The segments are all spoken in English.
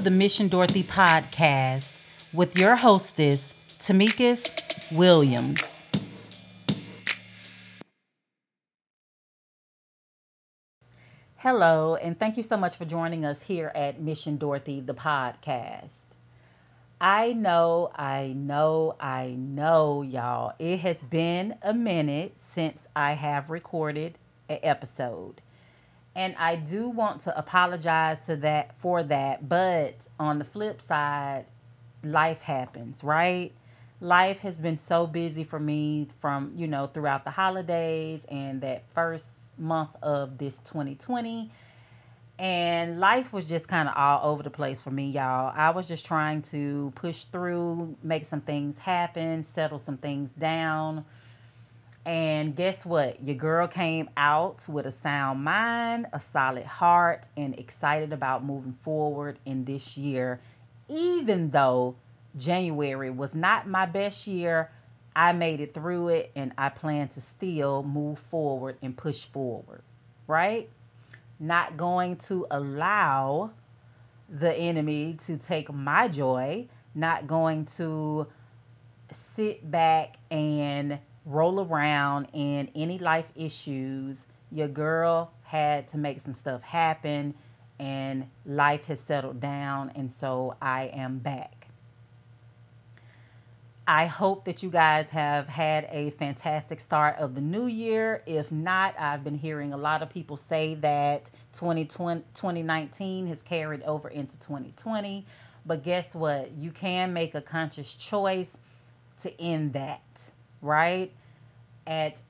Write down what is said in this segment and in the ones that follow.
the Mission Dorothy podcast with your hostess, Tamekis Williams. Hello, and thank you so much for joining us here at Mission Dorothy, the podcast. I know, I know, I know, y'all. It has been a minute since I have recorded an episode. And I do want to apologize to that for that, but on the flip side, life happens, right? Life has been so busy for me from, you know, throughout the holidays and that first month of this 2020 and life was just kind of all over the place for me, y'all. I was just trying to push through, make some things happen, settle some things down. And guess what? Your girl came out with a sound mind, a solid heart, and excited about moving forward in this year. Even though January was not my best year, I made it through it and I plan to still move forward and push forward, right? not going to allow the enemy to take my joy, not going to sit back and roll around in any life issues. Your girl had to make some stuff happen and life has settled down, and so I am back. I hope that you guys have had a fantastic start of the new year. If not, I've been hearing a lot of people say that 2020, 2019 has carried over into 2020. But guess what? You can make a conscious choice to end that, right? At,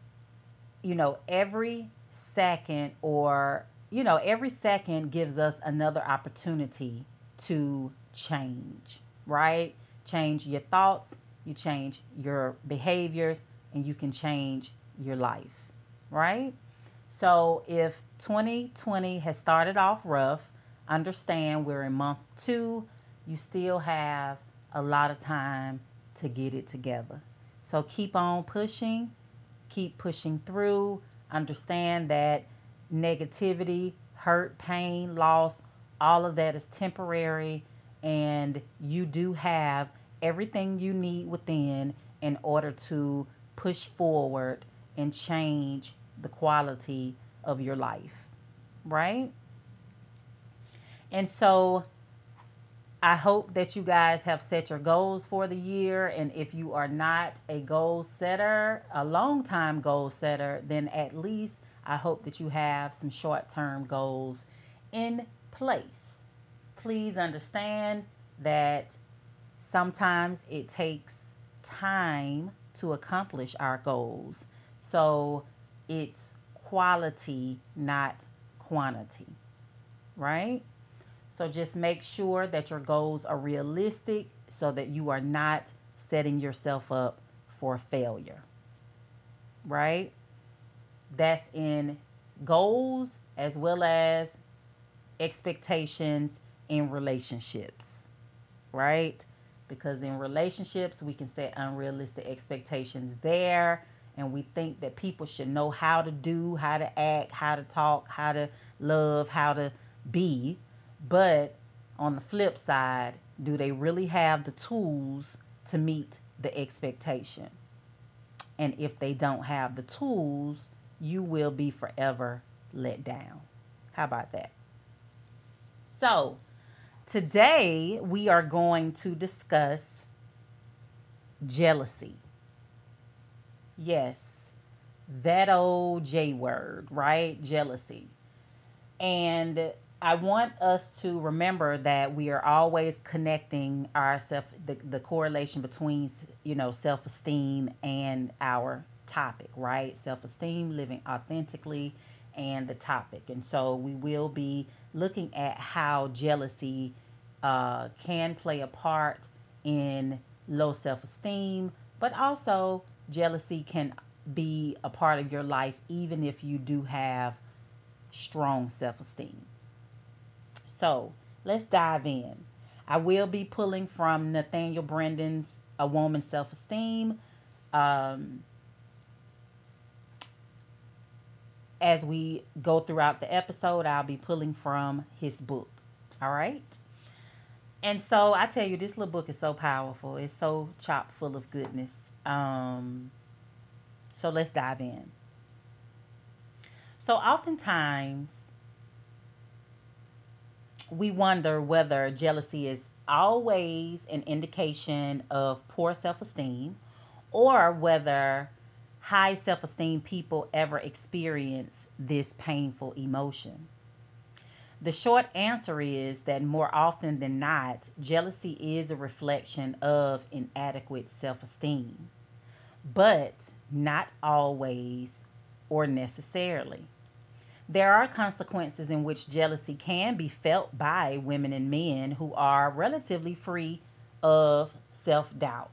you know, every second or, you know, every second gives us another opportunity to change, right? Change your thoughts, you change your behaviors, and you can change your life, right? So if 2020 has started off rough, understand we're in month two, you still have a lot of time to get it together. So keep on pushing, keep pushing through. Understand that negativity, hurt, pain, loss, all of that is temporary, and you do have everything you need within in order to push forward and change the quality of your life, right? And so I hope that you guys have set your goals for the year. And if you are not a goal setter, a long time goal setter, then at least I hope that you have some short term goals in place. Please understand that sometimes it takes time to accomplish our goals. So it's quality, not quantity, right? So just make sure that your goals are realistic so that you are not setting yourself up for failure, right? That's in goals as well as expectations in relationships, right? because in relationships we can set unrealistic expectations there and we think that people should know how to do, how to act, how to talk, how to love, how to be. But on the flip side, do they really have the tools to meet the expectation? And if they don't have the tools, you will be forever let down. How about that? So, Today, we are going to discuss jealousy. Yes, that old J word, right? Jealousy. And I want us to remember that we are always connecting our self the, the correlation between you know self-esteem and our topic, right? Self-esteem, living authentically, and the topic. And so we will be looking at how jealousy uh, can play a part in low self esteem, but also jealousy can be a part of your life even if you do have strong self esteem. So let's dive in. I will be pulling from Nathaniel Branden's A Woman's Self Esteem. Um, as we go throughout the episode, I'll be pulling from his book. All right. and so I tell you, this little book is so powerful. It's so chock full of goodness. Um, so let's dive in. So oftentimes we wonder whether jealousy is always an indication of poor self-esteem or whether high self-esteem people ever experience this painful emotion. The short answer is that more often than not, jealousy is a reflection of inadequate self esteem, but not always or necessarily. There are consequences in which jealousy can be felt by women and men who are relatively free of self doubt.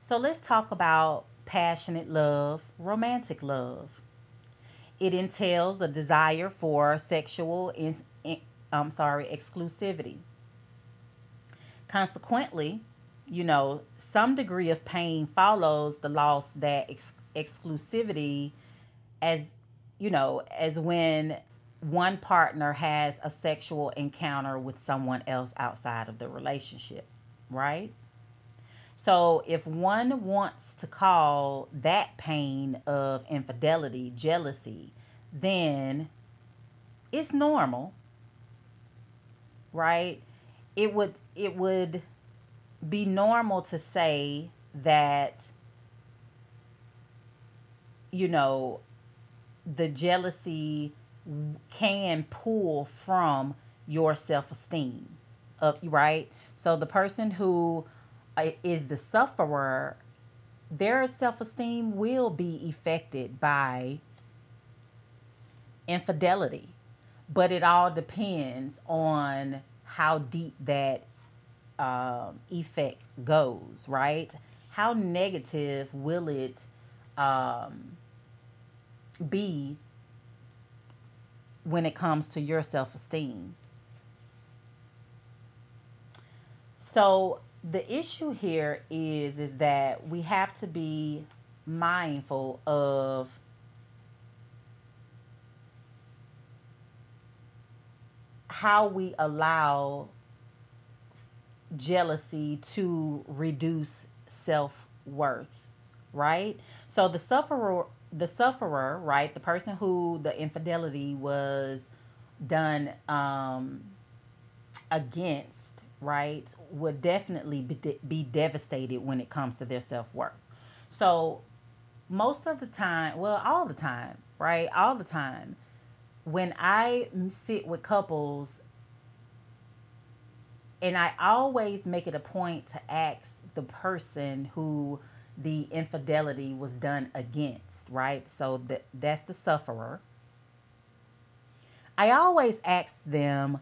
So let's talk about passionate love, romantic love. It entails a desire for sexual, in, in, I'm sorry, exclusivity. Consequently, you know, some degree of pain follows the loss that ex- exclusivity as you know, as when one partner has a sexual encounter with someone else outside of the relationship, right? So if one wants to call that pain of infidelity jealousy, then it's normal. Right? It would it would be normal to say that you know the jealousy can pull from your self-esteem of right so the person who is the sufferer, their self esteem will be affected by infidelity. But it all depends on how deep that um, effect goes, right? How negative will it um, be when it comes to your self esteem? So the issue here is is that we have to be mindful of how we allow jealousy to reduce self-worth right so the sufferer the sufferer right the person who the infidelity was done um against right, would definitely be, de- be devastated when it comes to their self worth. So, most of the time, well, all the time, right? All the time, when I sit with couples, and I always make it a point to ask the person who the infidelity was done against, right? So that that's the sufferer. I always ask them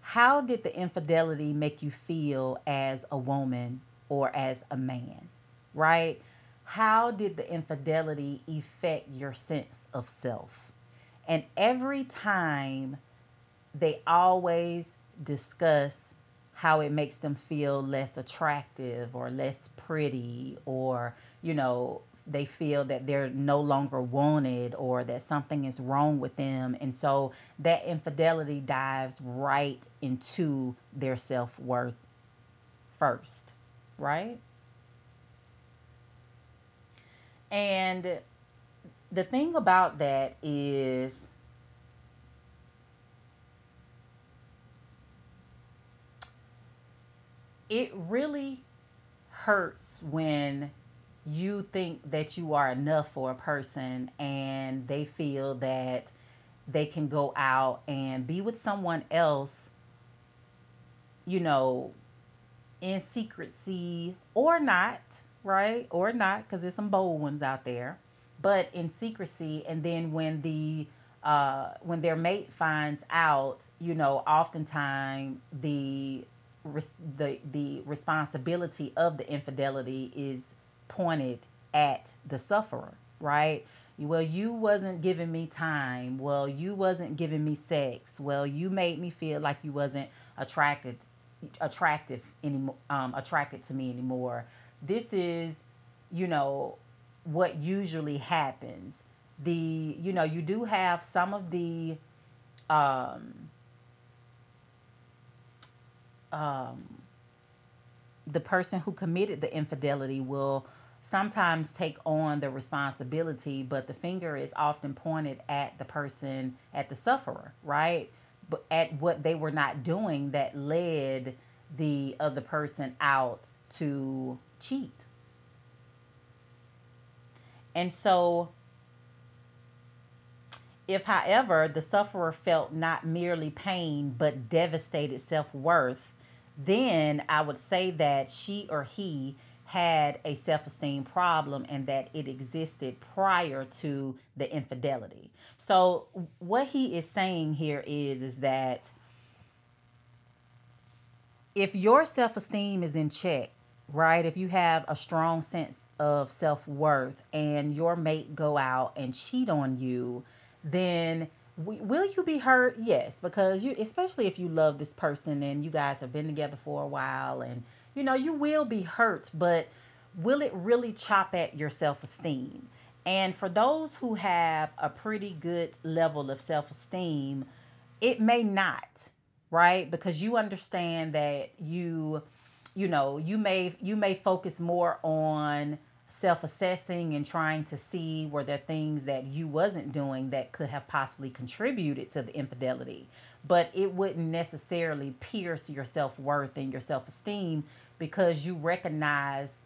how did the infidelity make you feel as a woman or as a man? Right? How did the infidelity affect your sense of self? And every time they always discuss how it makes them feel less attractive or less pretty or, you know, they feel that they're no longer wanted or that something is wrong with them. And so that infidelity dives right into their self worth first, right? And the thing about that is it really hurts when you think that you are enough for a person and they feel that they can go out and be with someone else, you know, in secrecy or not, right? Or not, because there's some bold ones out there, but in secrecy. And then when the uh, when their mate finds out, you know, oftentimes the the the responsibility of the infidelity is pointed at the sufferer, right? Well, you wasn't giving me time. Well, you wasn't giving me sex. Well, you made me feel like you wasn't attracted attractive anymore um, attracted to me anymore. This is, you know, what usually happens. The you know, you do have some of the um um, the person who committed the infidelity will sometimes take on the responsibility, but the finger is often pointed at the person, at the sufferer, right? But at what they were not doing that led the other person out to cheat. And so, if, however, the sufferer felt not merely pain but devastated self worth, then I would say that she or he had a self esteem problem and that it existed prior to the infidelity. So what he is saying here is is that if your self esteem is in check, right? If you have a strong sense of self worth and your mate go out and cheat on you, then will you be hurt? Yes, because you, especially if you love this person and you guys have been together for a while and you know, you will be hurt, but will it really chop at your self esteem? And for those who have a pretty good level of self esteem, it may not, right? Because you understand that you, you know, you may you may focus more on self-assessing and trying to see were there things that you wasn't doing that could have possibly contributed to the infidelity? But it wouldn't necessarily pierce your self-worth and your self-esteem because you recognize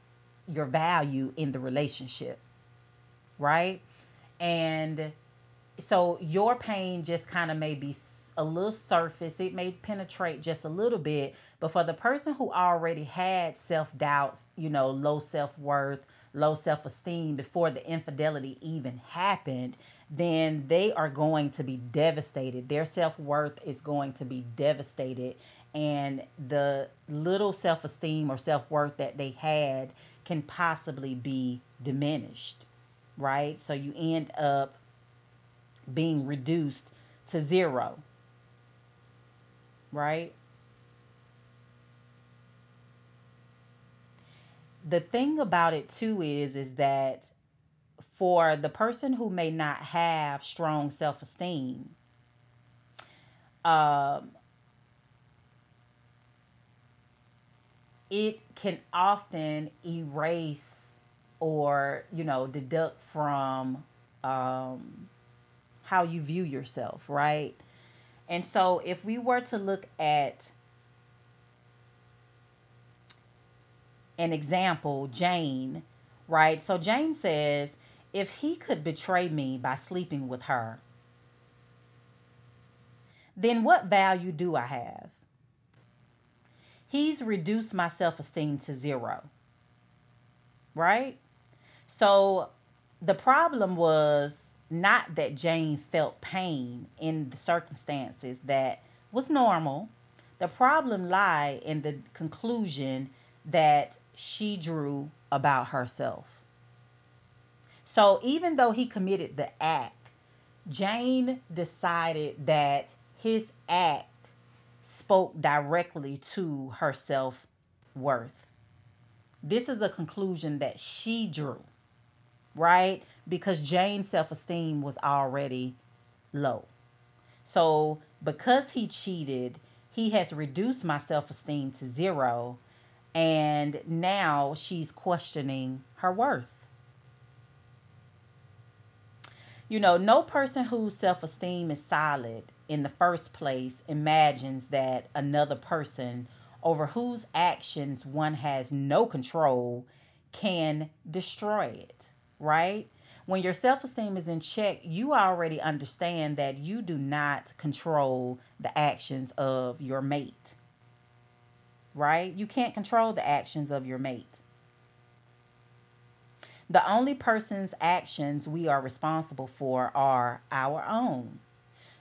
your value in the relationship, right? And so your pain just kind of may be a little surface, it may penetrate just a little bit, but for the person who already had self doubts, you know, low self worth, low self esteem before the infidelity even happened, then they are going to be devastated. Their self worth is going to be devastated and the little self esteem or self worth that they had can possibly be diminished, right? So you end up being reduced to zero, right? The thing about it too is is that for the person who may not have strong self-esteem um, it can often erase or you know deduct from um, how you view yourself right? And so if we were to look at an example jane right so jane says if he could betray me by sleeping with her then what value do i have he's reduced my self esteem to zero. Right? So the problem was not that Jane felt pain in the circumstances that was normal. The problem lie in the conclusion that she drew about herself. So even though he committed the act, Jane decided that his act spoke directly to her self worth. This is a conclusion that she drew, right? Because Jane's self esteem was already low. So, because he cheated, he has reduced my self esteem to zero. And now she's questioning her worth. You know, no person whose self esteem is solid in the first place imagines that another person over whose actions one has no control can destroy it, right? When your self esteem is in check, you already understand that you do not control the actions of your mate, right? You can't control the actions of your mate. The only person's actions we are responsible for are our own.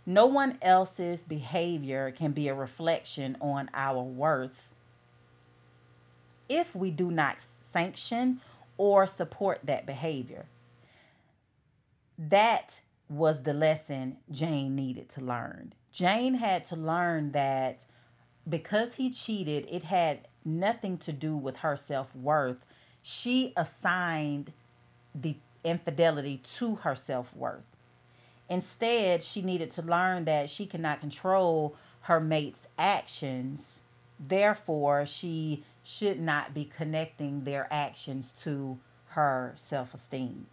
No one else's behavior can be a reflection on our worth if we do not sanction or support that behavior. That was the lesson Jane needed to learn. Jane had to learn that because he cheated, it had nothing to do with her self worth. She assigned the infidelity to her self worth. Instead, she needed to learn that she cannot control her mate's actions Therefore, she should not be connecting their actions to her self esteem.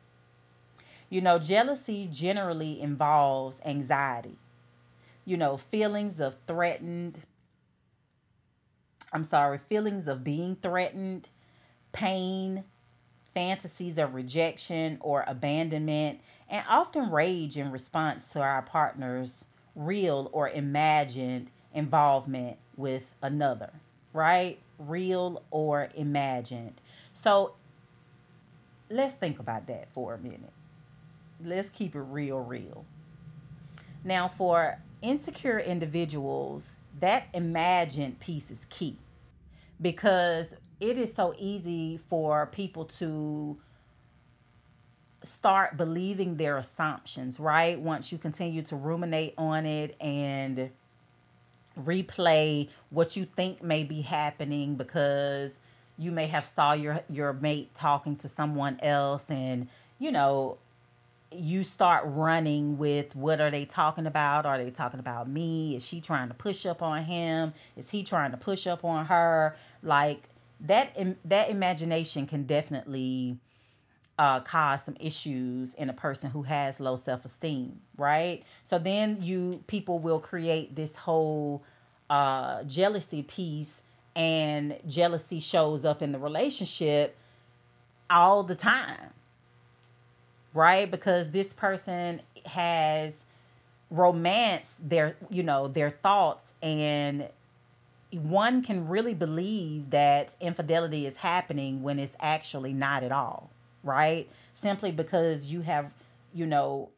You know, jealousy generally involves anxiety, you know, feelings of threatened, I'm sorry, feelings of being threatened, pain, fantasies of rejection or abandonment, and often rage in response to our partner's real or imagined involvement with another, right? Real or imagined. So let's think about that for a minute. Let's keep it real, real. Now, for insecure individuals, that imagined piece is key because it is so easy for people to start believing their assumptions, right? Once you continue to ruminate on it and replay what you think may be happening because you may have saw your your mate talking to someone else and you know you start running with what are they talking about? Are they talking about me? Is she trying to push up on him? Is he trying to push up on her? Like that that imagination can definitely uh, cause some issues in a person who has low self-esteem right? So then you people will create this whole uh, jealousy piece and jealousy shows up in the relationship all the time right because this person has romance their you know their thoughts and one can really believe that infidelity is happening when it's actually not at all right? Simply because you have, you know,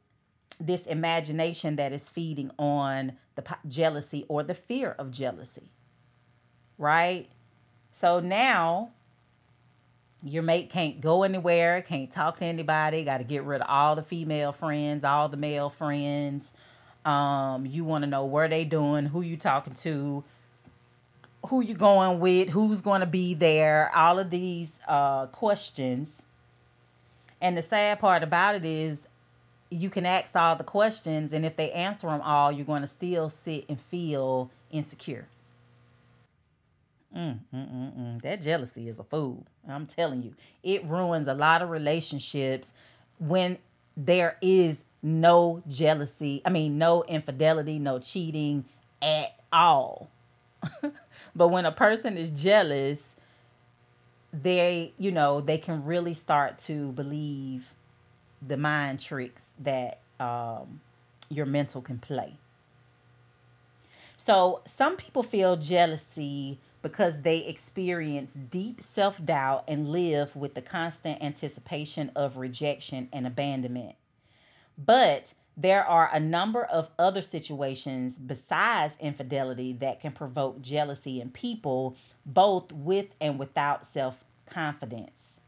this imagination that is feeding on the jealousy or the fear of jealousy, right? So now your mate can't go anywhere, can't talk to anybody, got to get rid of all the female friends, all the male friends. Um, you want to know where they doing, who you talking to, who you going with, who's going to be there, all of these uh, questions and the sad part about it is you can ask all the questions, and if they answer them all, you're going to still sit and feel insecure. Mm, mm, mm, mm. That jealousy is a fool. I'm telling you, it ruins a lot of relationships when there is no jealousy. I mean, no infidelity, no cheating at all. but when a person is jealous, they, you know, they can really start to believe the mind tricks that um, your mental can play. So, some people feel jealousy because they experience deep self doubt and live with the constant anticipation of rejection and abandonment. But there are a number of other situations besides infidelity that can provoke jealousy in people, both with and without self confidence.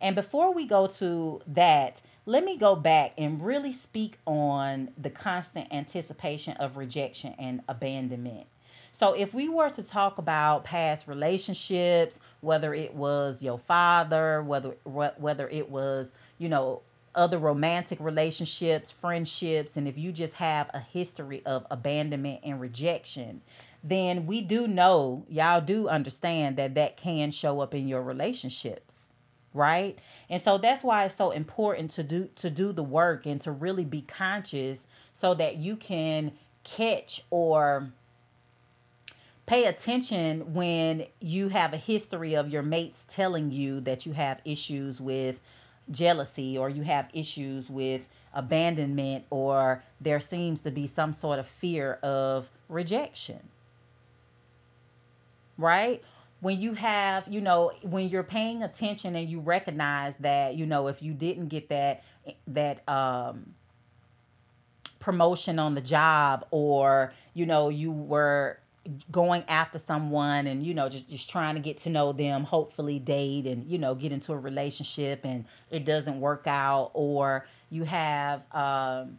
And before we go to that, let me go back and really speak on the constant anticipation of rejection and abandonment. So, if we were to talk about past relationships, whether it was your father, whether whether it was, you know, other romantic relationships, friendships, and if you just have a history of abandonment and rejection, then we do know, y'all do understand that that can show up in your relationships right? And so that's why it's so important to do to do the work and to really be conscious so that you can catch or pay attention when you have a history of your mates telling you that you have issues with jealousy or you have issues with abandonment or there seems to be some sort of fear of rejection right? When you have, you know, when you're paying attention and you recognize that, you know, if you didn't get that that um promotion on the job or, you know, you were going after someone and you know just, just trying to get to know them hopefully date and you know get into a relationship and it doesn't work out or you have um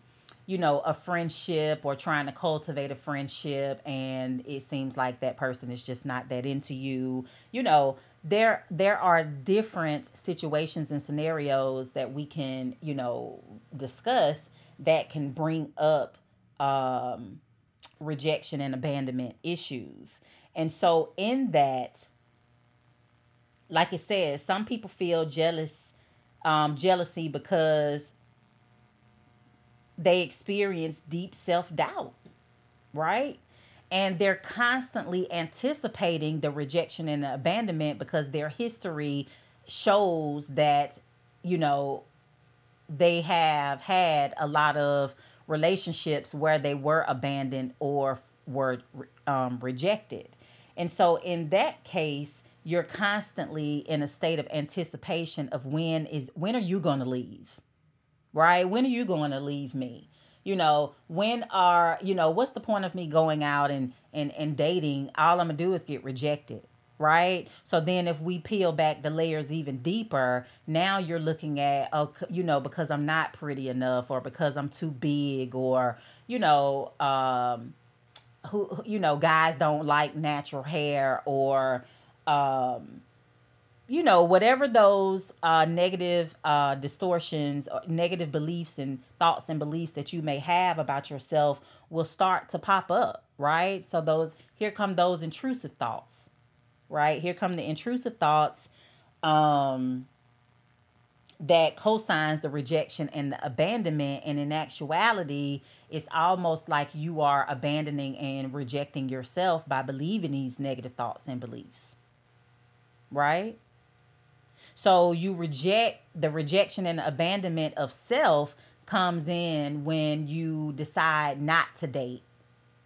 you know, a friendship or trying to cultivate a friendship and it seems like that person is just not that into you. You know, there there are different situations and scenarios that we can, you know, discuss that can bring up um rejection and abandonment issues. And so, in that, like it says, some people feel jealous, um, jealousy because they experience deep self doubt, right? And they're constantly anticipating the rejection and the abandonment because their history shows that, you know, they have had a lot of relationships where they were abandoned or were um, rejected. And so, in that case, you're constantly in a state of anticipation of when is when are you going to leave? Right? When are you going to leave me? You know when are you know what's the point of me going out and and and dating? All i'm gonna do is get rejected right so then if we peel back the layers even deeper now you're looking at oh you know because i'm not pretty enough or because i'm too big or you know um who you know guys don't like natural hair or um, you know, whatever those uh, negative uh, distortions, or negative beliefs and thoughts and beliefs that you may have about yourself will start to pop up, right? So those here come those intrusive thoughts, right? Here come the intrusive thoughts um, that cosigns the rejection and the abandonment, and in actuality, it's almost like you are abandoning and rejecting yourself by believing these negative thoughts and beliefs right? So you reject the rejection and abandonment of self comes in when you decide not to date,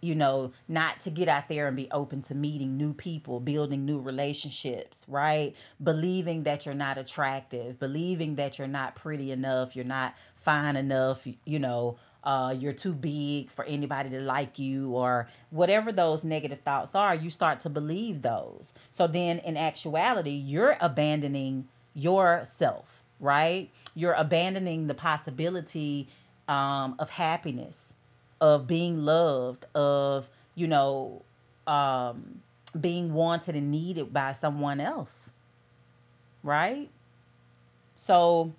you know, not to get out there and be open to meeting new people, building new relationships, right? Believing that you're not attractive, believing that you're not pretty enough, you're not fine enough, you know, uh, you're too big for anybody to like you, or whatever those negative thoughts are, you start to believe those. So then, in actuality, you're abandoning yourself, right? You're abandoning the possibility um, of happiness, of being loved, of, you know, um, being wanted and needed by someone else, right? So,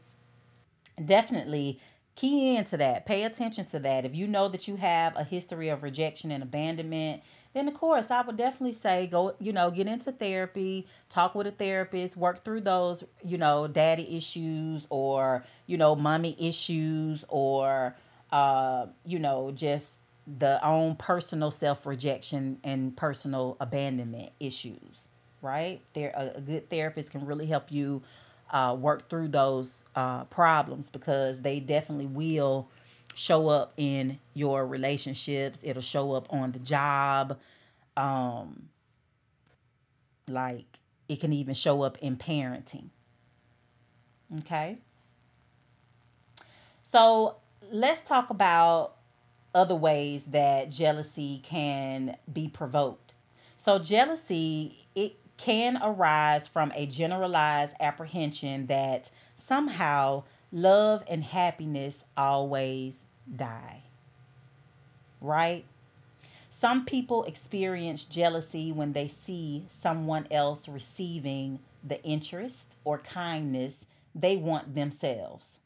definitely key into that pay attention to that if you know that you have a history of rejection and abandonment then of course i would definitely say go you know get into therapy talk with a therapist work through those you know daddy issues or you know mommy issues or uh you know just the own personal self-rejection and personal abandonment issues right there a, a good therapist can really help you uh, work through those uh, problems because they definitely will show up in your relationships. It'll show up on the job. Um, like it can even show up in parenting. Okay. So let's talk about other ways that jealousy can be provoked. So jealousy, it can arise from a generalized apprehension that somehow love and happiness always die. Right? Some people experience jealousy when they see someone else receiving the interest or kindness they want themselves.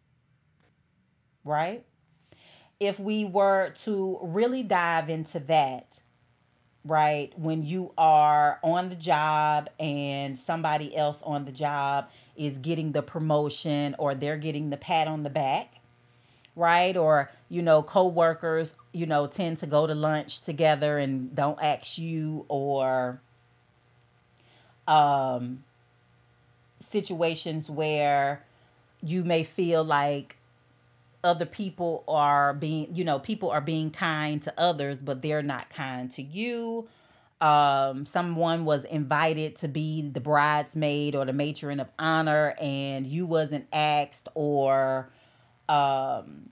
Right? If we were to really dive into that, right? When you are on the job and somebody else on the job is getting the promotion or they're getting the pat on the back, right? Or, you know, coworkers, you know, tend to go to lunch together and don't ask you or um situations where you may feel like other people are being, you know, people are being kind to others, but they're not kind to you. Um, someone was invited to be the bridesmaid or the matron of honor, and you wasn't asked, or, um,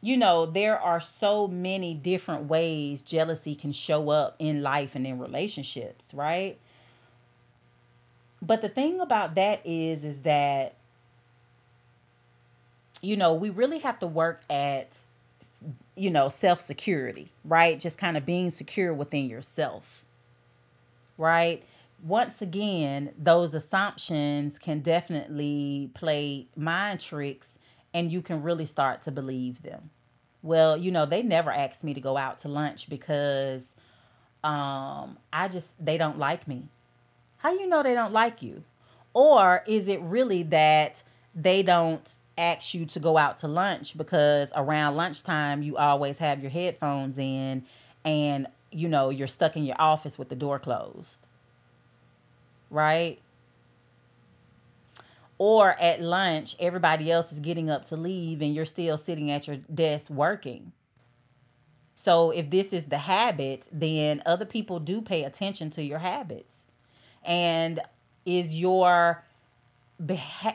you know, there are so many different ways jealousy can show up in life and in relationships, right? But the thing about that is, is that you know, we really have to work at, you know, self security, right? Just kind of being secure within yourself, right? Once again, those assumptions can definitely play mind tricks and you can really start to believe them. Well, you know, they never asked me to go out to lunch because um, I just, they don't like me. How you know they don't like you? Or is it really that they don't ask you to go out to lunch because around lunchtime you always have your headphones in and you know you're stuck in your office with the door closed? Right? Or at lunch, everybody else is getting up to leave and you're still sitting at your desk working. So if this is the habit, then other people do pay attention to your habits. And is your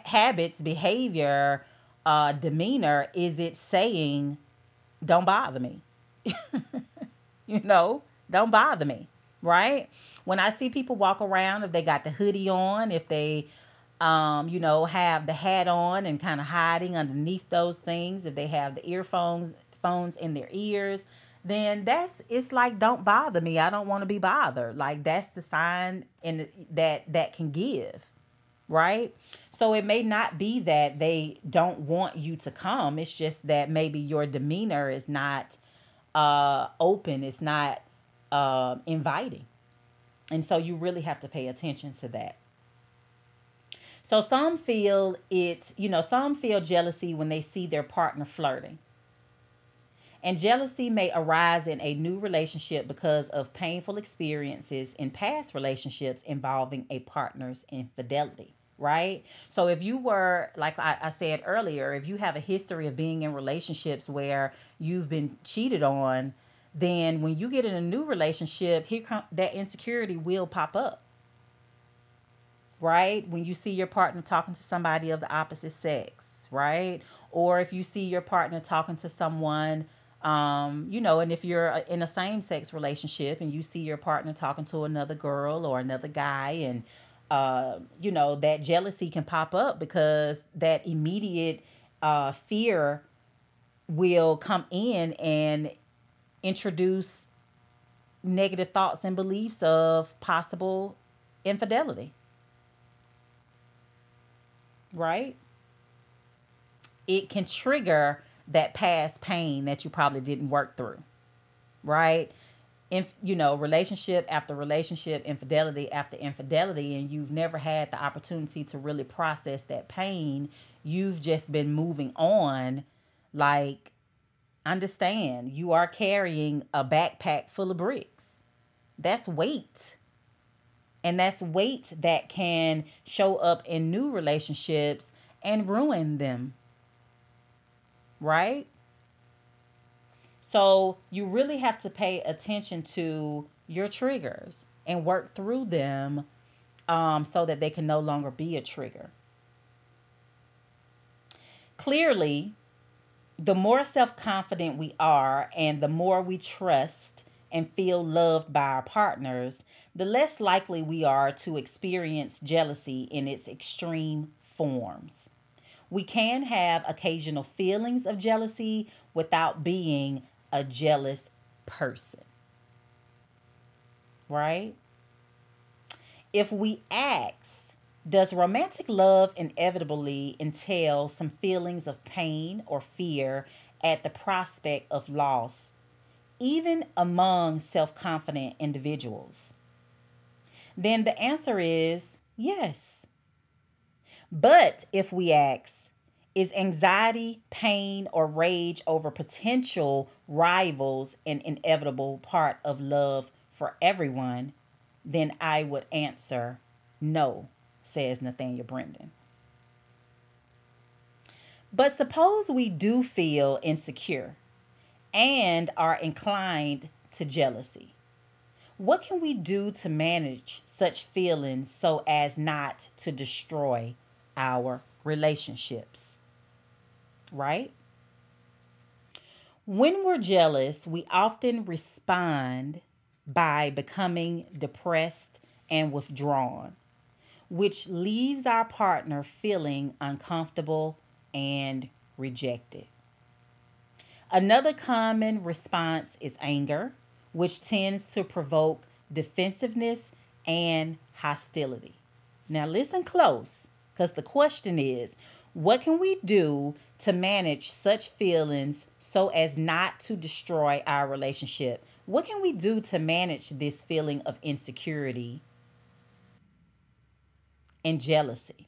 habits, behavior, uh, demeanor, is it saying, don't bother me? you know, don't bother me, right? When I see people walk around, if they got the hoodie on, if they um, you know, have the hat on and kind of hiding underneath those things, if they have the earphones phones in their ears, then that's it's like don't bother me. I don't want to be bothered. Like that's the sign in that that can give, right? So it may not be that they don't want you to come. It's just that maybe your demeanor is not uh open. It's not uh, inviting, and so you really have to pay attention to that. So some feel it, you know, some feel jealousy when they see their partner flirting. And jealousy may arise in a new relationship because of painful experiences in past relationships involving a partner's infidelity, right? So, if you were, like I, I, said earlier, if you have a history of being in relationships where you've been cheated on, then when you get in a new relationship, here come, that insecurity will pop up right? When you see your partner talking to somebody of the opposite sex, right? Or if you see your partner talking to someone, um, you know, and if you're in a same sex relationship and you see your partner talking to another girl or another guy, and, uh, you know, that jealousy can pop up because that immediate uh, fear will come in and introduce negative thoughts and beliefs of possible infidelity right? It can trigger that past pain that you probably didn't work through, right? If you know, relationship after relationship, infidelity after infidelity, and you've never had the opportunity to really process that pain, you've just been moving on. Like, understand you are carrying a backpack full of bricks. That's weight. And that's weight that can show up in new relationships and ruin them. Right? So you really have to pay attention to your triggers and work through them um, so that they can no longer be a trigger. Clearly, the more self confident we are and the more we trust and feel loved by our partners, the less likely we are to experience jealousy in its extreme forms. We can have occasional feelings of jealousy without being a jealous person. Right? If we ask, does romantic love inevitably entail some feelings of pain or fear at the prospect of loss even among self confident individuals? Then the answer is yes. But if we ask, is anxiety, pain, or rage over potential rivals an inevitable part of love for everyone? Then I would answer no, says Nathaniel Branden. But suppose we do feel insecure and are inclined to jealousy. What can we do to manage such feelings so as not to destroy our relationships? Right? When we're jealous, we often respond by becoming depressed and withdrawn, which leaves our partner feeling uncomfortable and rejected. Another common response is anger, which tends to provoke defensiveness and hostility. Now, listen close because the question is what can we do to manage such feelings so as not to destroy our relationship? what can we do to manage this feeling of insecurity and jealousy?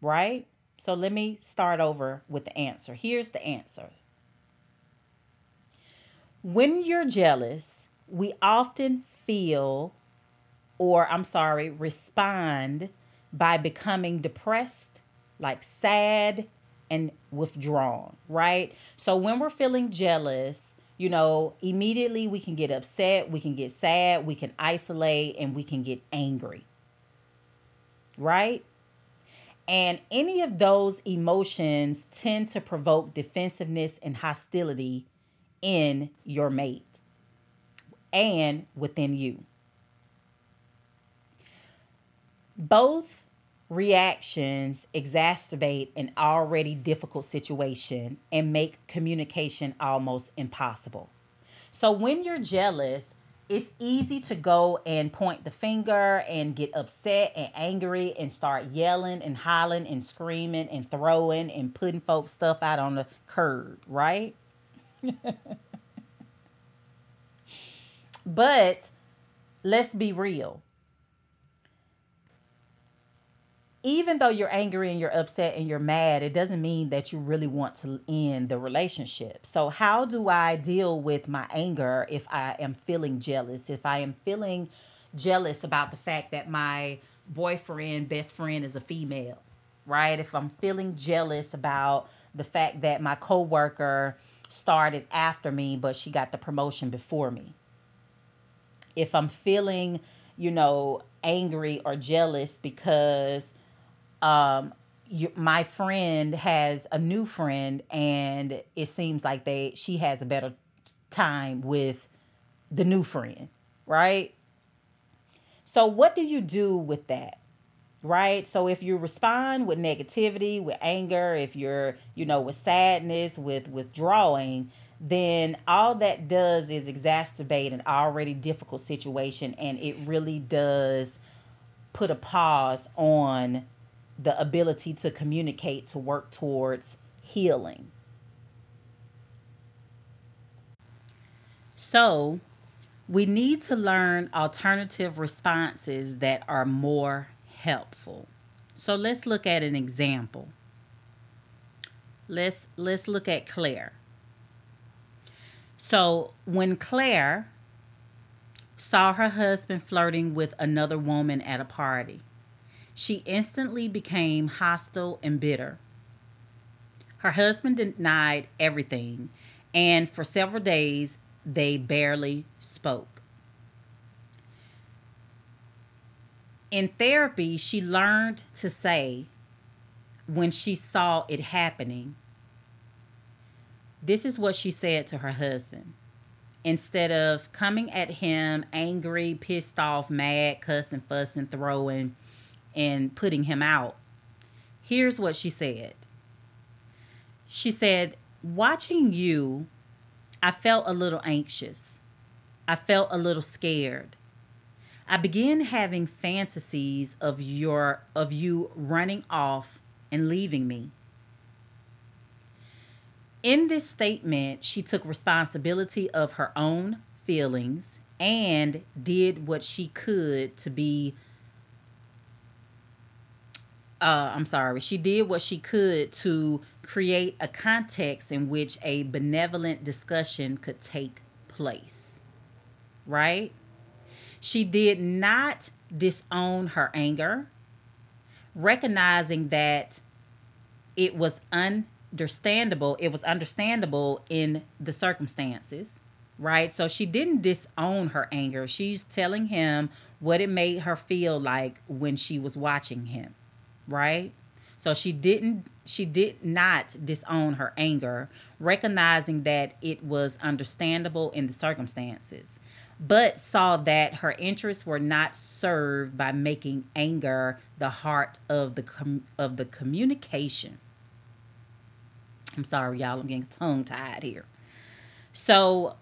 Right? So let me start over with the answer. Here's the answer. When you're jealous, we often feel, or I'm sorry, respond by becoming depressed, like sad and withdrawn, right? So when we're feeling jealous, you know, immediately we can get upset, we can get sad, we can isolate, and we can get angry, right? And any of those emotions tend to provoke defensiveness and hostility in your mate and within you. Both reactions exacerbate an already difficult situation and make communication almost impossible. So when you're jealous, it's easy to go and point the finger and get upset and angry and start yelling and hollering and screaming and throwing and putting folks stuff out on the curb, right? but let's be real. Even though you're angry and you're upset and you're mad, it doesn't mean that you really want to end the relationship. So, how do I deal with my anger if I am feeling jealous? If I am feeling jealous about the fact that my boyfriend, best friend is a female, right? If I'm feeling jealous about the fact that my coworker started after me, but she got the promotion before me. If I'm feeling, you know, angry or jealous because um, you, my friend has a new friend and it seems like they she has a better time with the new friend right? So what do you do with that right? So if you respond with negativity with anger if you're you know with sadness with withdrawing then all that does is exacerbate an already difficult situation and it really does put a pause on the ability to communicate to work towards healing. So, we need to learn alternative responses that are more helpful. So let's look at an example. Let's let's look at Claire. So, when Claire saw her husband flirting with another woman at a party, she instantly became hostile and bitter. Her husband denied everything, and for several days, they barely spoke. In therapy, she learned to say, when she saw it happening, this is what she said to her husband. Instead of coming at him angry, pissed off, mad, cussing, fussing, throwing, and putting him out, here's what she said. She said, Watching you, I felt a little anxious. I felt a little scared. I began having fantasies of your of you running off and leaving me. In this statement, she took responsibility of her own feelings and did what she could to be uh, I'm sorry, she did what she could to create a context in which a benevolent discussion could take place. Right? She did not disown her anger, recognizing that it was understandable. It was understandable in the circumstances, right? So she didn't disown her anger. She's telling him what it made her feel like when she was watching him right? So she didn't she did not disown her anger, recognizing that it was understandable in the circumstances, but saw that her interests were not served by making anger the heart of the com- of the communication. I'm sorry, y'all. I'm getting tongue tied here. So,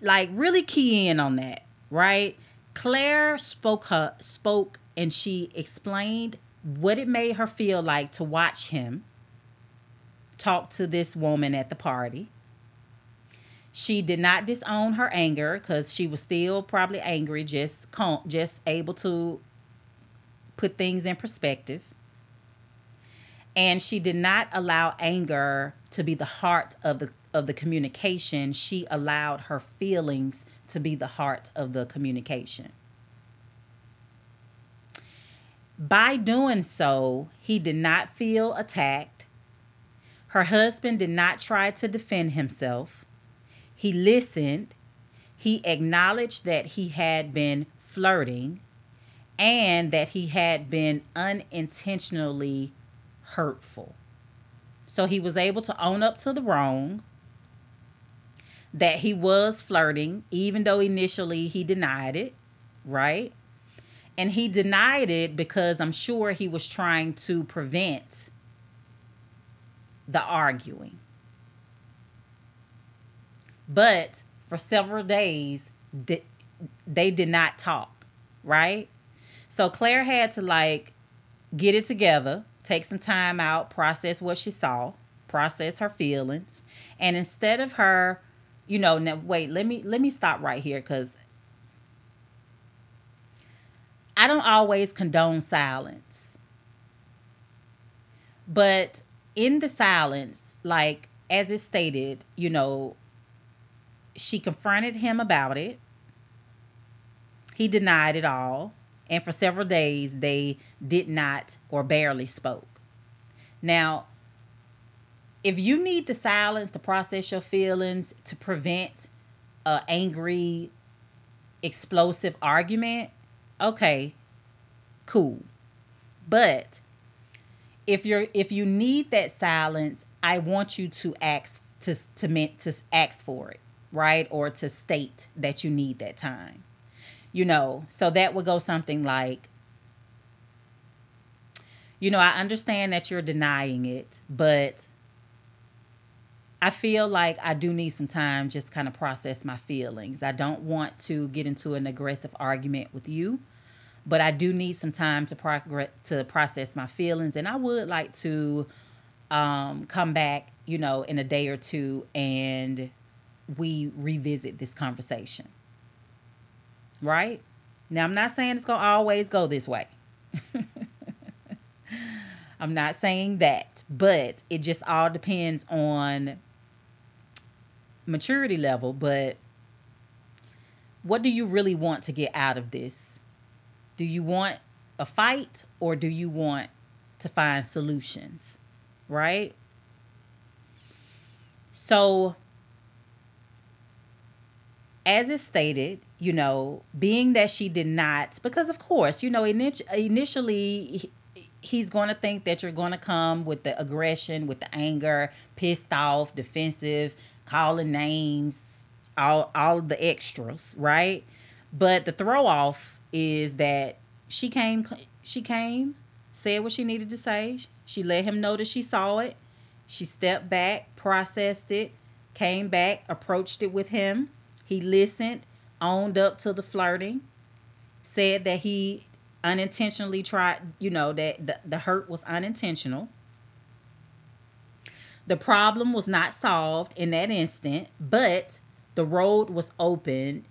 like, really key in on that, right? Claire spoke her spoke and she explained what it made her feel like to watch him talk to this woman at the party, She did not disown her anger because she was still probably angry, just just able to put things in perspective. And she did not allow anger to be the heart of the of the communication. She allowed her feelings to be the heart of the communication. By doing so, he did not feel attacked. Her husband did not try to defend himself. He listened. He acknowledged that he had been flirting and that he had been unintentionally hurtful. So he was able to own up to the wrong, that he was flirting, even though initially he denied it, right? And he denied it because I'm sure he was trying to prevent the arguing. But for several days, they did not talk, right? So Claire had to like get it together, take some time out, process what she saw, process her feelings, and instead of her, you know, now wait, let me let me stop right here cuz I don't always condone silence. But in the silence, like as it stated, you know, she confronted him about it. He denied it all. And for several days, they did not or barely spoke. Now, if you need the silence to process your feelings to prevent a angry, explosive argument, okay, cool. But if you're if you need that silence, I want you to ask to to meant to ask for it right? Or to state that you need that time. You know, so that would go something like, you know, I understand that you're denying it, but I feel like I do need some time just kind of process my feelings. I don't want to get into an aggressive argument with you, but I do need some time to progress to process my feelings and I would like to um, come back, you know, in a day or two and we revisit this conversation. Right? Now, I'm not saying it's going to always go this way. I'm not saying that, but it just all depends on maturity level. But what do you really want to get out of this? Do you want a fight or do you want to find solutions? Right? So, as is stated, you know, being that she did not, because of course, you know, initially he's going to think that you're going to come with the aggression, with the anger, pissed off, defensive, calling names, all all the extras, right? But the throw off is that she came she came, said what she needed to say. She let him know that she saw it. She stepped back, processed it, came back, approached it with him he listened, owned up to the flirting, said that he unintentionally tried, you know, that the, the hurt was unintentional. The problem was not solved in that instant, but the road was open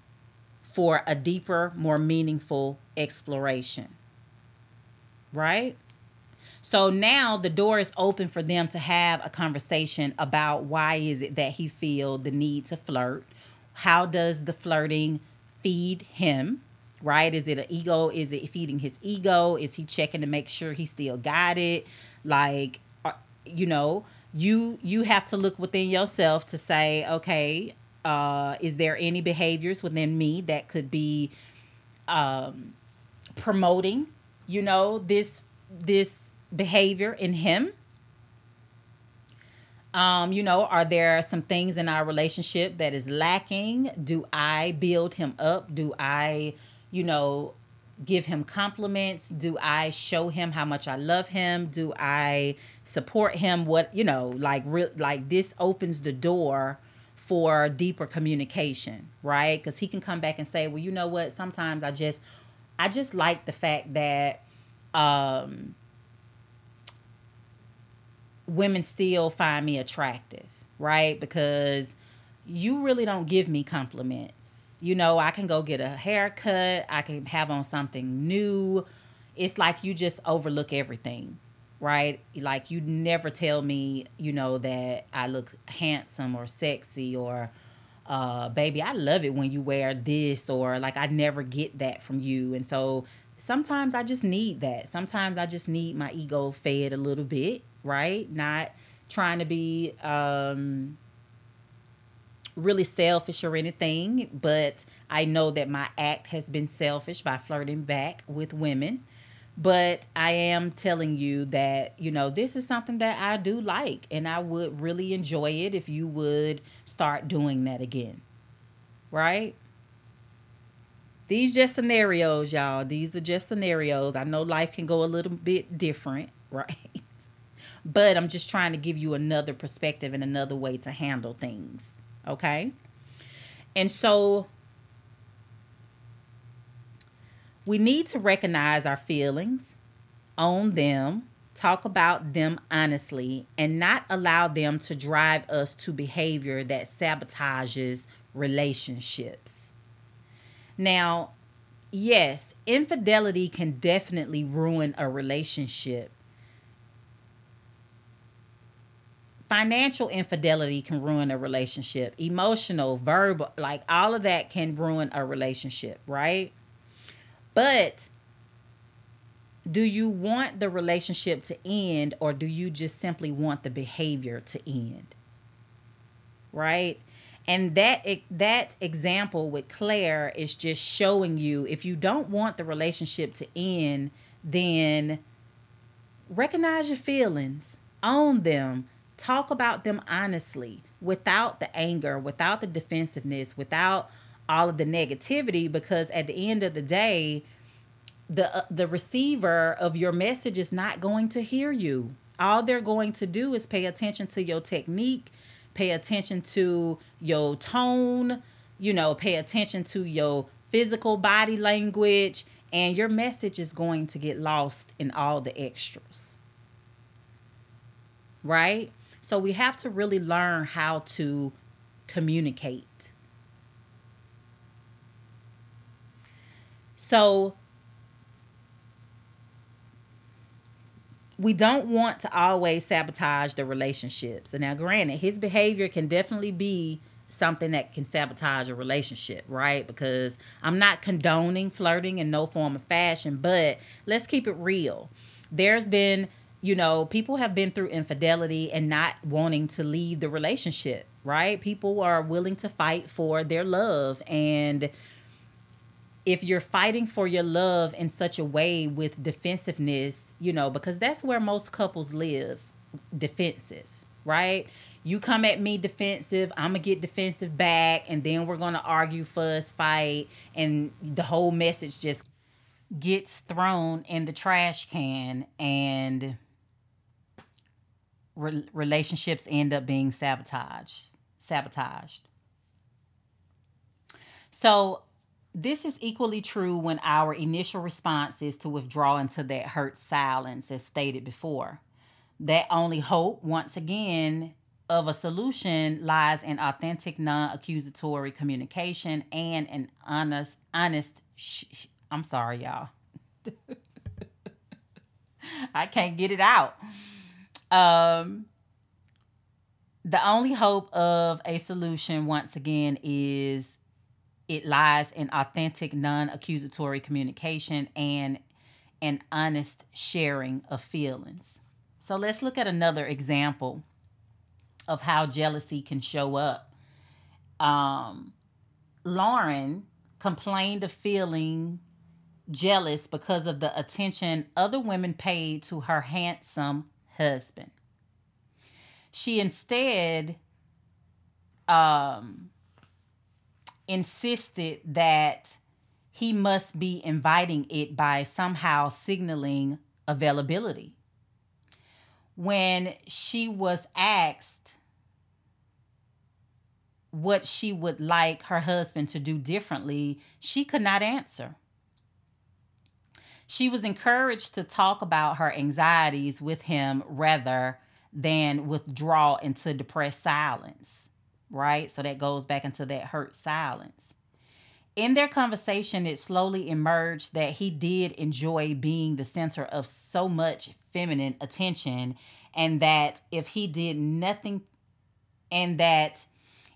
for a deeper, more meaningful exploration. Right? So now the door is open for them to have a conversation about why is it that he feel the need to flirt? how does the flirting feed him right is it an ego is it feeding his ego is he checking to make sure he still got it like uh, you know you you have to look within yourself to say okay uh is there any behaviors within me that could be um promoting you know this this behavior in him um, you know, are there some things in our relationship that is lacking? Do I build him up? Do I, you know, give him compliments? Do I show him how much I love him? Do I support him? What, you know, like re- like this opens the door for deeper communication, right? Cuz he can come back and say, "Well, you know what? Sometimes I just I just like the fact that um women still find me attractive, right? Because you really don't give me compliments. You know, I can go get a haircut, I can have on something new. It's like you just overlook everything, right? Like you never tell me, you know, that I look handsome or sexy or uh baby, I love it when you wear this or like I never get that from you. And so sometimes I just need that. Sometimes I just need my ego fed a little bit, right? Not trying to be um really selfish or anything, but I know that my act has been selfish by flirting back with women. But I am telling you that, you know, this is something that I do like, and I would really enjoy it if you would start doing that again. Right? These just scenarios, y'all. These are just scenarios. I know life can go a little bit different, right? but I'm just trying to give you another perspective and another way to handle things. Okay. And so we need to recognize our feelings, own them, talk about them honestly, and not allow them to drive us to behavior that sabotages relationships. Now, yes, infidelity can definitely ruin a relationship financial infidelity can ruin a relationship. Emotional verbal like all of that can ruin a relationship right? But do you want the relationship to end or do you just simply want the behavior to end? Right? And that that example with Claire is just showing you if you don't want the relationship to end then recognize your feelings own them talk about them honestly without the anger, without the defensiveness, without all of the negativity because at the end of the day the uh, the receiver of your message is not going to hear you. All they're going to do is pay attention to your technique, pay attention to your tone, you know, pay attention to your physical body language and your message is going to get lost in all the extras. Right? So we have to really learn how to communicate. So we don't want to always sabotage the relationships. And now, granted, his behavior can definitely be something that can sabotage a relationship, right? Because I'm not condoning flirting in no form of fashion, but let's keep it real. There's been you know, people have been through infidelity and not wanting to leave the relationship, right? People are willing to fight for their love. And if you're fighting for your love in such a way with defensiveness, you know, because that's where most couples live defensive, right? You come at me defensive, I'm gonna get defensive back, and then we're gonna argue, fuss, fight, and the whole message just gets thrown in the trash can and re- relationships end up being sabotaged. Sabotaged. So this is equally true when our initial response is to withdraw into that hurt silence, as stated before. That only hope, once again, of a solution lies in authentic, non-accusatory communication and an honest, honest. Sh- I'm sorry, y'all. I can't get it out. Um, the only hope of a solution, once again, is it lies in authentic, non accusatory communication and an honest sharing of feelings. So let's look at another example of how jealousy can show up. Um, Lauren complained of feeling jealous because of the attention other women paid to her handsome husband. She instead um, insisted that he must be inviting it by somehow signaling availability. When she was asked what she would like her husband to do differently, she could not answer. She was encouraged to talk about her anxieties with him rather than withdraw into depressed silence. right? So that goes back into that hurt silence. In their conversation, it slowly emerged that he did enjoy being the center of so much feminine attention, and that if he did nothing, and that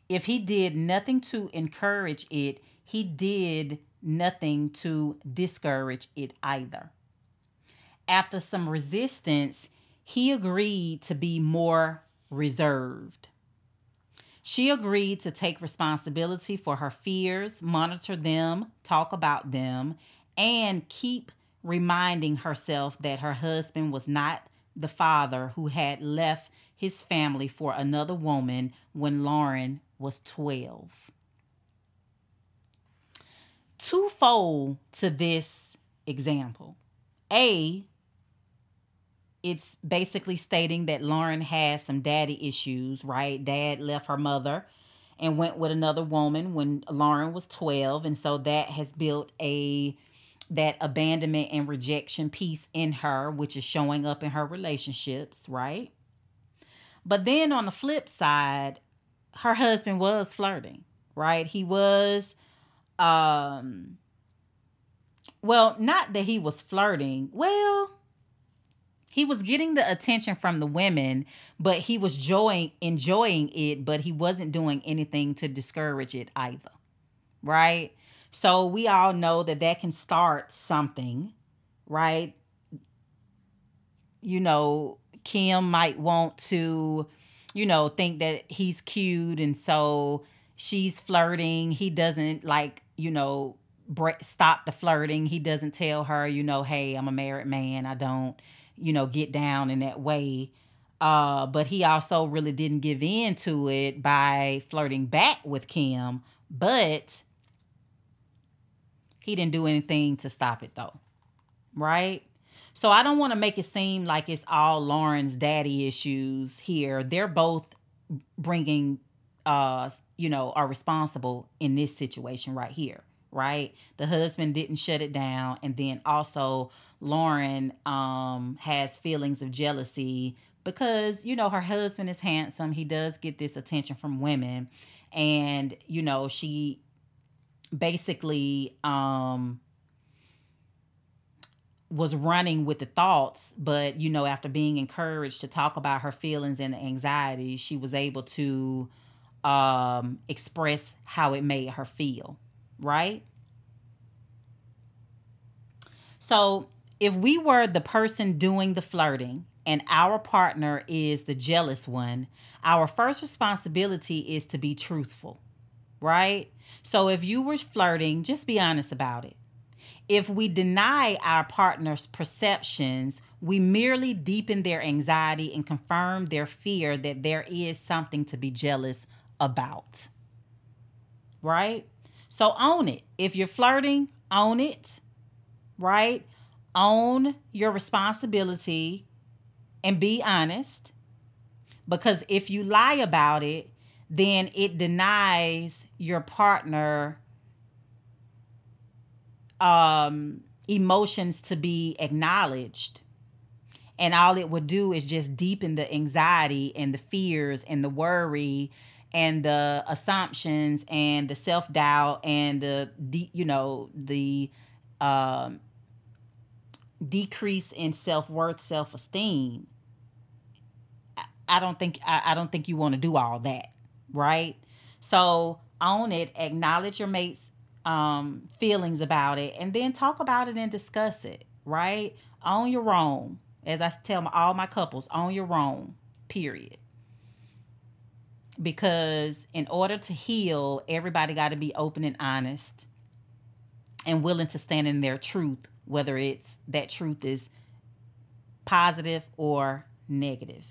if he did nothing to encourage it, he did nothing to discourage it either. After some resistance, he agreed to be more reserved. She agreed to take responsibility for her fears, monitor them, talk about them, and keep reminding herself that her husband was not the father who had left his family for another woman when Lauren was 12. Twofold to this example. A, it's basically stating that Lauren has some daddy issues, right? Dad left her mother and went with another woman when Lauren was 12 and so that has built a that abandonment and rejection piece in her which is showing up in her relationships, right? But then on the flip side, her husband was flirting, right? He was um well, not that he was flirting. Well, he was getting the attention from the women, but he was enjoying enjoying it, but he wasn't doing anything to discourage it either. Right? So we all know that that can start something, right? You know, Kim might want to, you know, think that he's cute and so she's flirting. He doesn't like, you know, stop the flirting. He doesn't tell her, you know, hey, I'm a married man. I don't you know, get down in that way. Uh, but he also really didn't give in to it by flirting back with Kim, but he didn't do anything to stop it though. Right? So I don't want to make it seem like it's all Lauren's daddy issues here. They're both bringing uh you know are responsible in this situation right here right the husband didn't shut it down and then also Lauren um, has feelings of jealousy because, you know, her husband is handsome. He does get this attention from women. And, you know, she basically um, was running with the thoughts. But, you know, after being encouraged to talk about her feelings and the anxiety, she was able to um, express how it made her feel. Right? So if we were the person doing the flirting and our partner is the jealous one, our first responsibility is to be truthful, right? So if you were flirting, just be honest about it. If we deny our partner's perceptions, we merely deepen their anxiety and confirm their fear that there is something to be jealous about. Right? So own it. If you're flirting, own it. Right? own your responsibility and be honest. Because if you lie about it, then it denies your partner um, emotions to be acknowledged. And all it would do is just deepen the anxiety and the fears and the worry and the assumptions and the self doubt and the, you know, the um, decrease in self-worth self-esteem i don't think i, I don't think you want to do all that right? So own it acknowledge your mate's um, feelings about it and then talk about it and discuss it right? Own your own. As i tell all my couples own your own period because in order to heal everybody got to be open and honest and willing to stand in their truth whether it's that truth is positive or negative.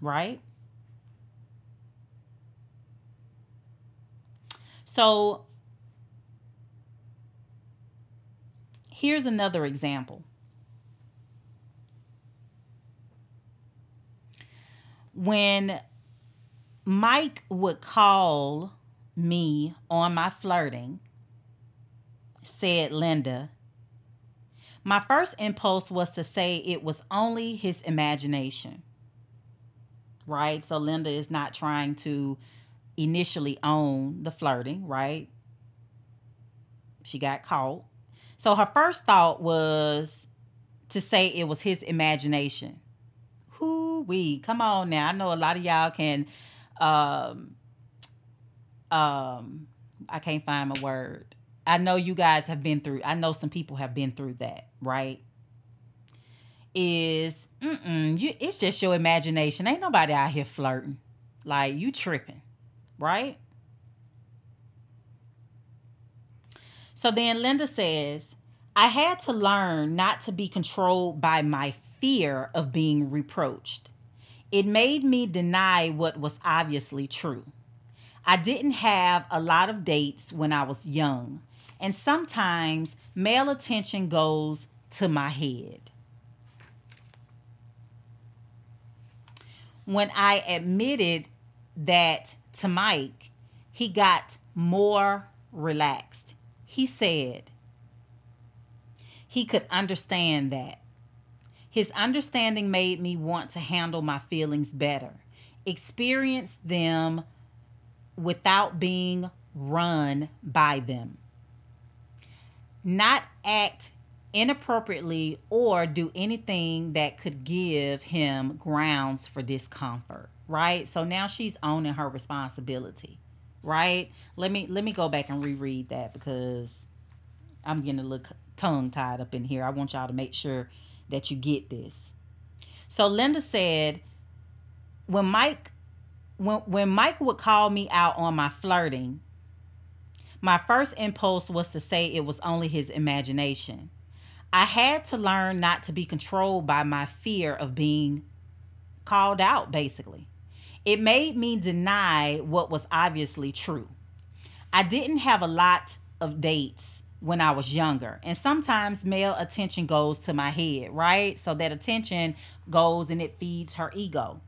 Right? So here's another example. When Mike would call me on my flirting, said Linda. My first impulse was to say it was only his imagination. right? So Linda is not trying to initially own the flirting, right? She got caught. So her first thought was to say it was his imagination. Whoo wee, come on now. I know a lot of y'all can um um I can't find my word. I know you guys have been through I know some people have been through that, right? Is mm-mm, you it's just your imagination. Ain't nobody out here flirting. Like you tripping, right? So then Linda says, I had to learn not to be controlled by my fear of being reproached. It made me deny what was obviously true. I didn't have a lot of dates when I was young, and sometimes male attention goes to my head. When I admitted that to Mike, he got more relaxed. He said he could understand that. His understanding made me want to handle my feelings better, experience them without being run by them, not act inappropriately or do anything that could give him grounds for discomfort right? So now she's owning her responsibility right? Let me let me go back and reread that because i'm getting a little tongue tied up in here. I want y'all to make sure that you get this. So linda said when mike when when mike would call me out on my flirting my first impulse was to say it was only his imagination. I had to learn not to be controlled by my fear of being called out basically. It made me deny what was obviously true. I didn't have a lot of dates when I was younger. And sometimes male attention goes to my head, right? So that attention goes and it feeds her ego.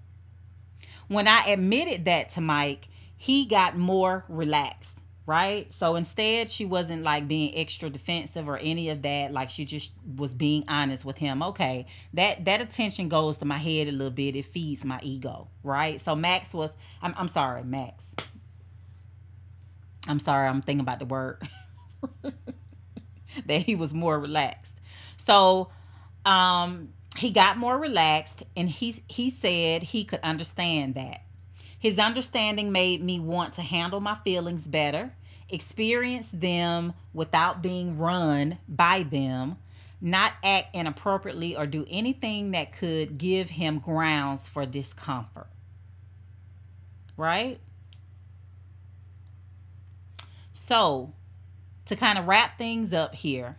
When I admitted that to Mike, he got more relaxed right? So instead, she wasn't like being extra defensive or any of that. Like she just was being honest with him. Okay, that that attention goes to my head a little bit. It feeds my ego, right? So Max was. I'm I'm sorry, Max. I'm sorry. I'm thinking about the word that he was more relaxed. So, um, he got more relaxed, and he he said he could understand that. His understanding made me want to handle my feelings better, experience them without being run by them, not act inappropriately or do anything that could give him grounds for discomfort. Right? So, to kind of wrap things up here,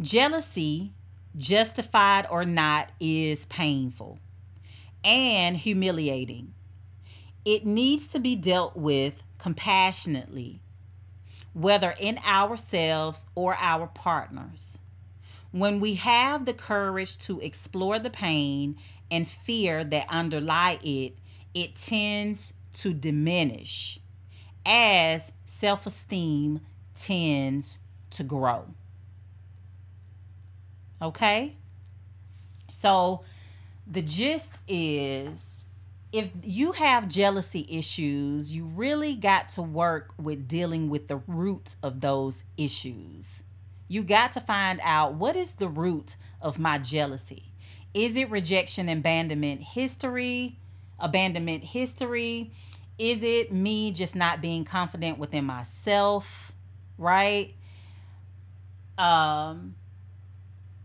jealousy, justified or not, is painful and humiliating. It needs to be dealt with compassionately, whether in ourselves or our partners. When we have the courage to explore the pain and fear that underlie it, it tends to diminish as self esteem tends to grow. Okay? So the gist is if you have jealousy issues, you really got to work with dealing with the roots of those issues. You got to find out what is the root of my jealousy. Is it rejection abandonment history? Abandonment history? Is it me just not being confident within myself? Right? Um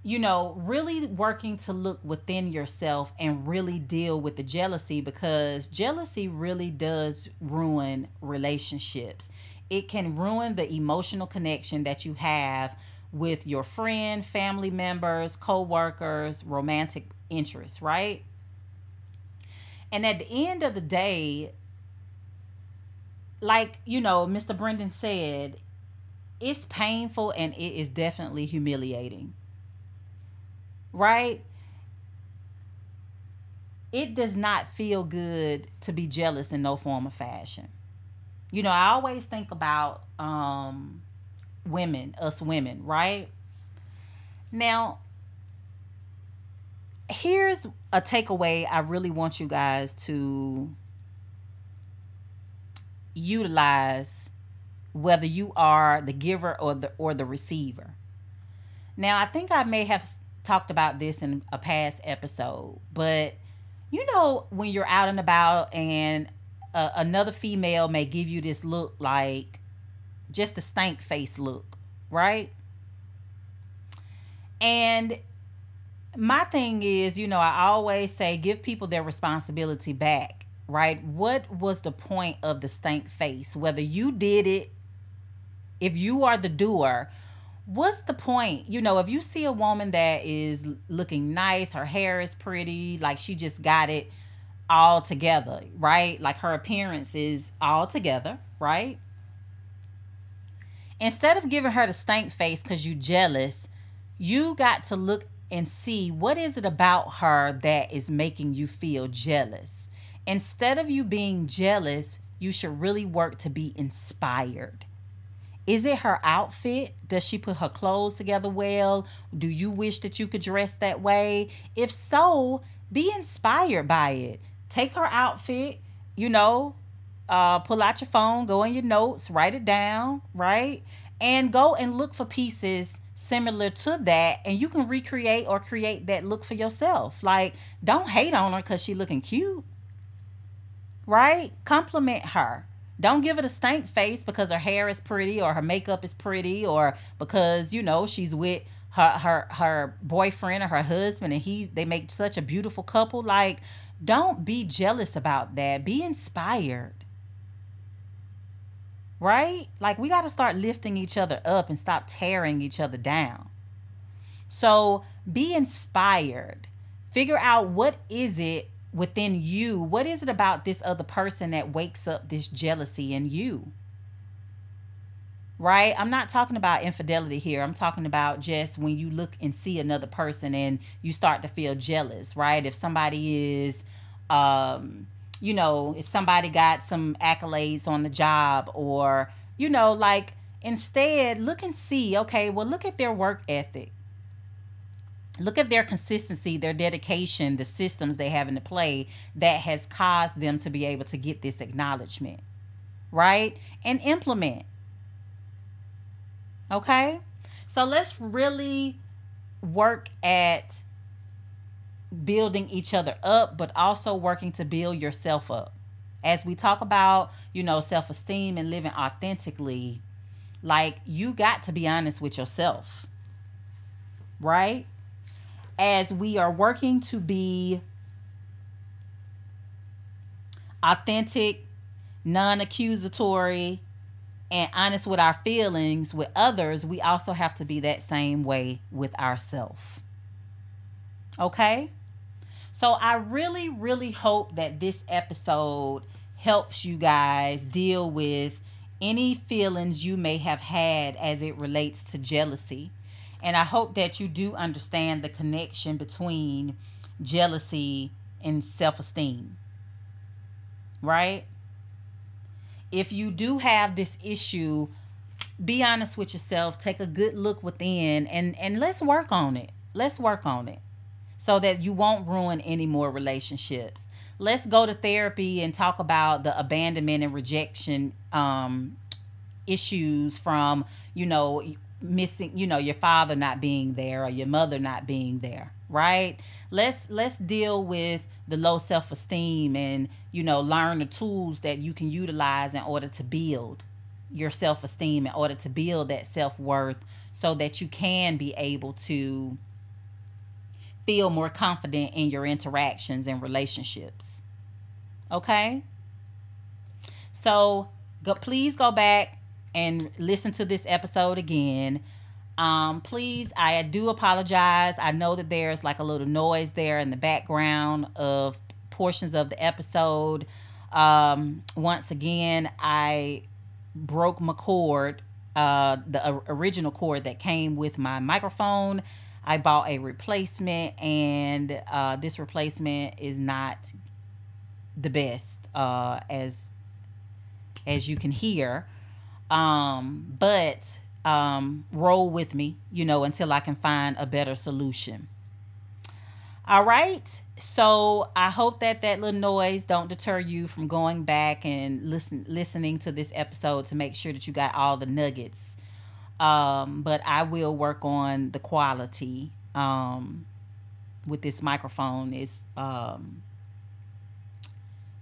you know, really working to look within yourself and really deal with the jealousy because jealousy really does ruin relationships. It can ruin the emotional connection that you have with your friend, family members, co-workers, romantic interests, right? And at the end of the day, like, you know, Mr. Branden said, it's painful and it is definitely humiliating right? It does not feel good to be jealous in no form of fashion. You know, I always think about um, women, us women, right? Now, here's a takeaway I really want you guys to utilize whether you are the giver or the or the receiver. Now, I think I may have talked about this in a past episode, but you know when you're out and about and uh, another female may give you this look like just a stank face look, right? And my thing is, you know, I always say give people their responsibility back, right? What was the point of the stank face? Whether you did it, if you are the doer, what's the point? You know, if you see a woman that is looking nice, her hair is pretty, like she just got it all together, right? Like her appearance is all together, right? Instead of giving her the stank face because you jealous, you got to look and see what is it about her that is making you feel jealous. Instead of you being jealous, you should really work to be inspired. Is it her outfit? Does she put her clothes together well? Do you wish that you could dress that way? If so, be inspired by it. Take her outfit, you know, uh, pull out your phone, go in your notes, write it down, right? And go and look for pieces similar to that and you can recreate or create that look for yourself like don't hate on her because she looking cute right compliment her don't give it a stank face because her hair is pretty or her makeup is pretty or because you know she's with her her her boyfriend or her husband and he they make such a beautiful couple like don't be jealous about that be inspired right? Like we got to start lifting each other up and stop tearing each other down. So be inspired. Figure out what is it within you? What is it about this other person that wakes up this jealousy in you? Right? I'm not talking about infidelity here. I'm talking about just when you look and see another person and you start to feel jealous, right? If somebody is um you know, if somebody got some accolades on the job or, you know, like instead look and see, okay, well, look at their work ethic. Look at their consistency, their dedication, the systems they have in the play that has caused them to be able to get this acknowledgement, right? And implement. Okay? So let's really work at building each other up, but also working to build yourself up. As we talk about, you know, self esteem and living authentically, like you got to be honest with yourself, right? As we are working to be authentic, non accusatory, and honest with our feelings with others, we also have to be that same way with ourselves. Okay? So I really, really hope that this episode helps you guys deal with any feelings you may have had as it relates to jealousy. And I hope that you do understand the connection between jealousy and self esteem. Right? If you do have this issue, be honest with yourself, take a good look within and and let's work on it. Let's work on it so that you won't ruin any more relationships. Let's go to therapy and talk about the abandonment and rejection um, issues from, you know, missing, you know, your father not being there or your mother not being there, right? Let's let's deal with the low self-esteem and, you know, learn the tools that you can utilize in order to build your self-esteem in order to build that self-worth so that you can be able to feel more confident in your interactions and relationships. Okay? So, go, please go back and listen to this episode again. Um, please, I do apologize. I know that there's like a little noise there in the background of portions of the episode. Um, once again, I broke my cord, uh, the original cord that came with my microphone. I bought a replacement, and uh, this replacement is not the best, uh, as as you can hear. Um, but um, roll with me, you know, until I can find a better solution. All right. So I hope that that little noise don't deter you from going back and listen listening to this episode to make sure that you got all the nuggets. Um, but I will work on the quality um, with this microphone. Is um,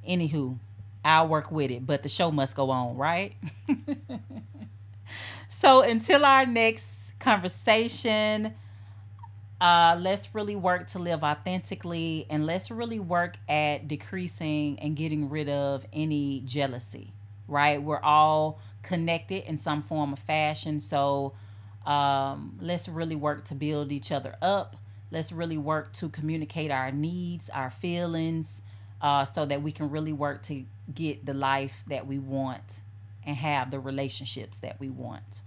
anywho, I'll work with it, but the show must go on, right? so until our next conversation. Uh, let's really work to live authentically and let's really work at decreasing and getting rid of any jealousy, right? We're all connected in some form of fashion. So um, let's really work to build each other up. Let's really work to communicate our needs, our feelings, uh, so that we can really work to get the life that we want and have the relationships that we want.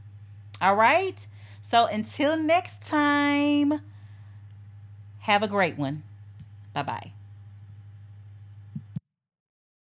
All right. So until next time. Have a great one. Bye bye.